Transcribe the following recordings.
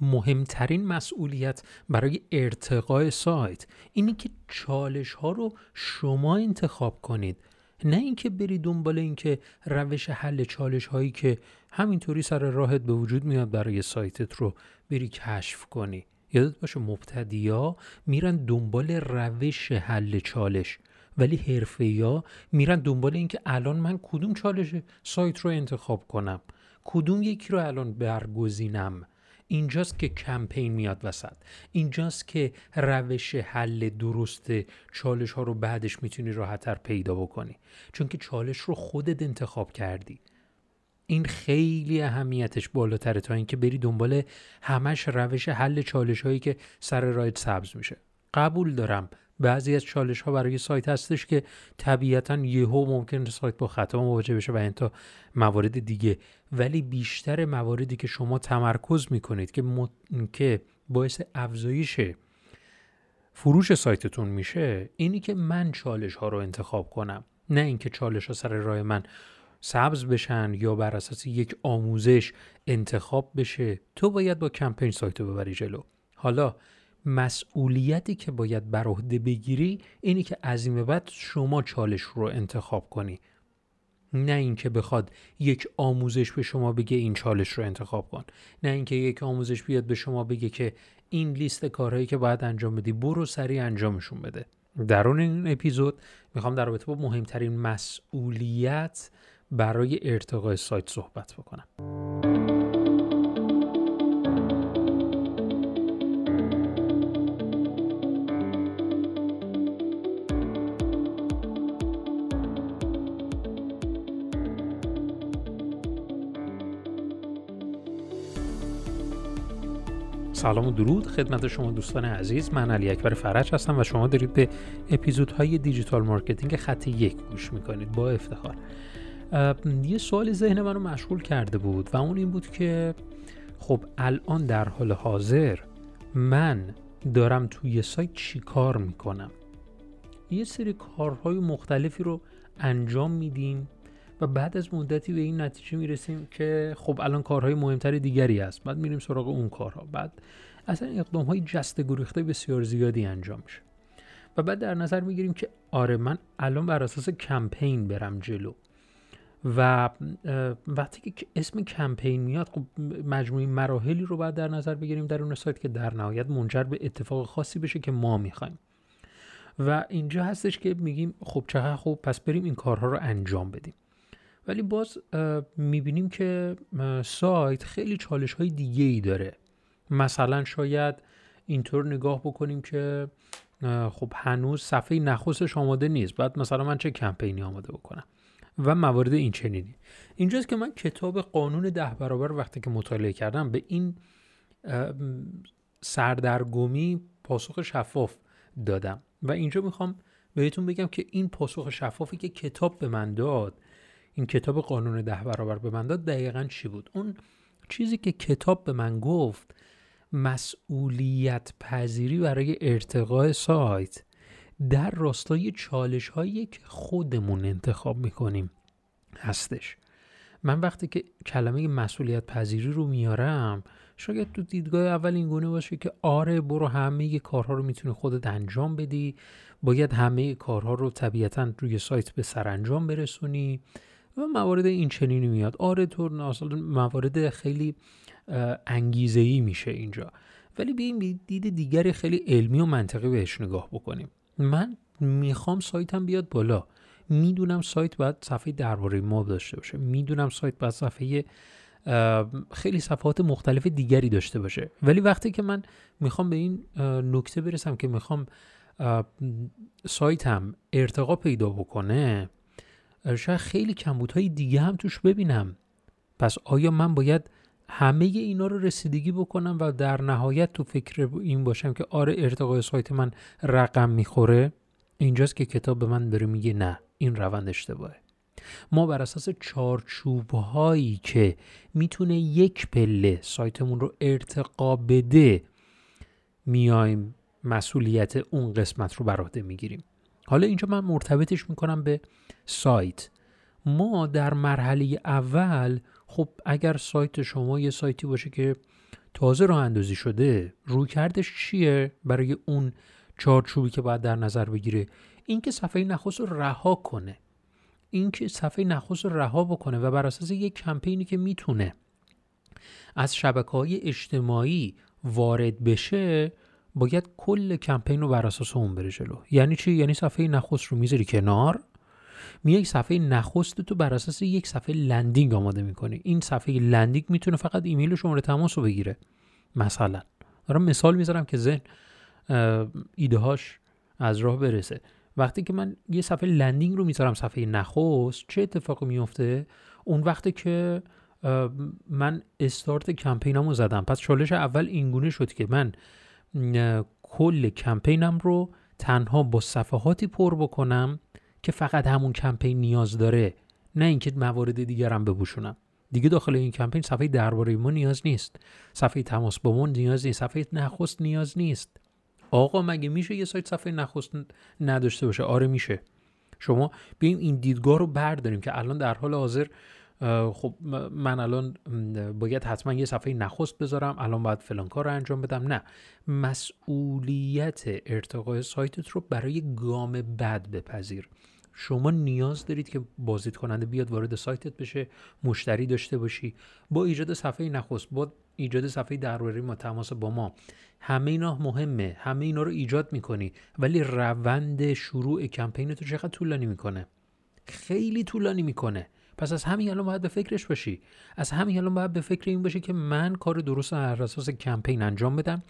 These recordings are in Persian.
مهمترین مسئولیت برای ارتقای سایت اینی که چالش ها رو شما انتخاب کنید. نه اینکه بری دنبال اینکه روش حل چالش هایی که همینطوری سر راهت به وجود میاد برای سایتت رو بری کشف کنی. یادت باشه مبتدیا میرن دنبال روش حل چالش ولی حرفه یا میرن دنبال اینکه الان من کدوم چالش سایت رو انتخاب کنم؟ کدوم یکی رو الان برگزینم؟ اینجاست که کمپین میاد وسط. اینجاست که روش حل درست چالش ها رو بعدش می‌تونی راحتتر پیدا بکنی. چون که چالش رو خودت انتخاب کردی. این خیلی اهمیتش بالاتره تا اینکه بری دنبال همش روش حل چالش هایی که سر رایت سبز میشه. قبول دارم بعضی از چالش ها برای سایت هستش که طبیعتا یهو ممکن سایت با خطا مواجه بشه و این موارد دیگه. ولی بیشتر مواردی که شما تمرکز می‌کنید که, که باعث افزایش فروش سایتتون میشه اینی که من چالش ها رو انتخاب کنم. نه اینکه چالش ها سر راه من سبز بشن یا بر اساس یک آموزش انتخاب بشه. تو باید با کمپین سایت رو ببری جلو. حالا مسئولیتی که باید بر عهده بگیری اینی که از این بعد شما چالش رو انتخاب کنی. نه اینکه بخواد یک آموزش به شما بگه این چالش رو انتخاب کن. نه اینکه یک آموزش بیاد به شما بگه که این لیست کارهایی که باید انجام بدی برو سریع انجامشون بده. در اون این اپیزود می‌خوام در رابطه با مهمترین مسئولیت برای ارتقای سایت صحبت بکنم. سلام و درود خدمت شما دوستان عزیز. من علی اکبر فرج هستم و شما دارید به اپیزودهای digital marketing خط یک گوش می‌کنید با افتخار. یه سوال ذهن من مشغول کرده بود و اون این بود که خب الان در حال حاضر من دارم توی سایت چی کار می‌کنم؟ یه سری کارهای مختلفی رو انجام میدیم و بعد از مدتی به این نتیجه می‌رسیم که خب الان کارهای مهمتر دیگری است بعد میریم سراغ اون کارها. بعد اصلا اقدام های جست گریخته بسیار زیادی انجام میشه. و بعد در نظر می‌گیریم که آره من الان بر اساس کمپین برم جلو. و وقتی که اسم کمپین میاد خب مجموعی مراحلی رو باید در نظر بگیریم در اون سایت که در نهایت منجر به اتفاق خاصی بشه که ما می‌خوایم. و اینجا هستش که میگیم خب چقدر خوب پس بریم این کارها رو انجام بدیم. ولی باز می‌بینیم که سایت خیلی چالش های دیگه ای داره. مثلا شاید اینطور نگاه بکنیم که خب هنوز صفحه نخستش آماده نیست. بعد مثلا من چه کمپینی آماده بکنم؟ و موارد این چنینی. اینجاست که من کتاب قانون ده برابر وقتی که مطالعه کردم به این سردرگمی پاسخ شفاف دادم. و اینجا می‌خوام بهتون بگم که این پاسخ شفافی که کتاب به من داد این کتاب قانون ده برابر به من داد دقیقا چی بود؟ اون چیزی که کتاب به من گفت مسئولیت پذیری برای ارتقاء سایت در راستای چالش هایی که خودمون انتخاب می‌کنیم هستش. من وقتی که کلمه مسئولیت پذیری رو میارم شاید تو دیدگاه اول این گونه باشه که آره برو همه کارها رو می‌تونی خودت انجام بدی. باید همه کارها رو طبیعتا روی سایت به سرانجام برسونی. و موارد این چنینی میاد. آره تو موارد خیلی انگیزه ای میشه اینجا. ولی بیایم دید دیگری خیلی علمی و منطقی بهش نگاه بکنیم. من می‌خوام سایتم بیاد بالا. می‌دونم سایت باید صفحه درباره ما داشته باشه. می‌دونم سایت باید صفحه خیلی صفحات مختلف دیگری داشته باشه. ولی وقتی که من می‌خوام به این نکته برسم که می‌خوام سایتم ارتقا پیدا بکنه شاید خیلی کمبودهای دیگه هم توش ببینم. پس آیا من باید همه اینا رو رسیدگی بکنم و در نهایت تو فکر این باشم که آره ارتقای سایت من رقم می‌خوره؟ اینجاست که کتاب به من داره میگه نه این روند اشتباهه. ما بر اساس چارچوب هایی که می‌تونه یک پله سایتمون رو ارتقا بده میایم مسئولیت اون قسمت رو بر عهده می‌گیریم. حالا اینجا من مرتبطش می‌کنم به سایت. ما در مرحله اول خب اگر سایت شما یه سایتی باشه که تازه راه اندازی شده روی کردش چیه؟ برای اون چارچوبی که باید در نظر بگیره. اینکه صفحه نخست رو رها کنه. اینکه صفحه نخست رو رها بکنه و بر اساس یک کمپینی که می‌تونه از شبکه های اجتماعی وارد بشه باید کل کمپین رو بر اساس اون بره جلو. یعنی چی؟ یعنی صفحه نخست رو می‌ذاری کنار میای صفحه نخست تو بر اساس یک صفحه landing آماده می‌کنی. این صفحه landing می‌تونه فقط ایمیل و شماره تماس رو بگیره. مثلا. دارم مثال می‌ذارم که ذهن ایده هاش از راه برسه. وقتی که من یه صفحه لندینگ رو می‌ذارم صفحه نخست چه اتفاقی میفته اون وقتی که من استارت کمپینم رو زدم. پس چالش اول اینگونه شد که من کل کمپینم رو تنها با صفحاتی پر بکنم که فقط همون کمپین نیاز داره نه اینکه موارد دیگرم بپوشونم. دیگه داخل این کمپین صفحه درباره ما نیاز نیست. صفحه تماس با ما نیاز نیست. صفحه نخست نیاز نیست. آقا مگه میشه یه سایت صفحه نخست نداشته باشه؟ آره میشه. شما بیایم این دیدگاه رو برداریم که الان در حال حاضر خب من الان باید حتما یه صفحه نخست بذارم الان باید فلان کار رو انجام بدم. نه. مسئولیت ارتقای سایتت رو برای گام بد بپذیر. شما نیاز دارید که بازدید کننده بیاد وارد سایتت بشه مشتری داشته باشی. با ایجاد صفحه نخست با ایجاد صفحه درباره ما تماس با ما. همه اینا مهمه. همه اینا رو ایجاد می‌کنی. ولی روند شروع کمپین تو چقدر طولانی می‌کنه؟ خیلی طولانی می‌کنه. پس از همین الان باید به فکرش باشی. از همین الان باید به فکر این باشی که من کار درست هر اساس کمپین انجام بدم.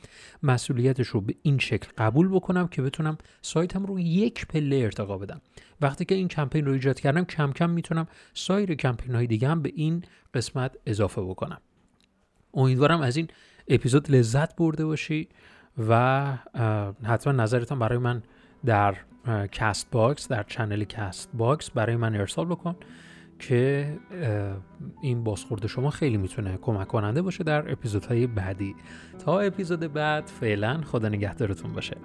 مسئولیتش رو به این شکل قبول بکنم که بتونم سایتم رو یک پله ارتقا بدم. وقتی که این کمپین رو ایجاد کردم کم کم می‌تونم سایر کمپین های دیگه هم به این قسمت اضافه بکنم. امیدوارم از این اپیزود لذت برده باشی و حتما نظرتان برای من در Castbox در channel Castbox برای من ارسال بکن. که این بازخورد شما خیلی می‌تونه کمک کننده باشه در اپیزودهای بعدی. تا اپیزود بعد فعلا خدا نگهدارتون باشه.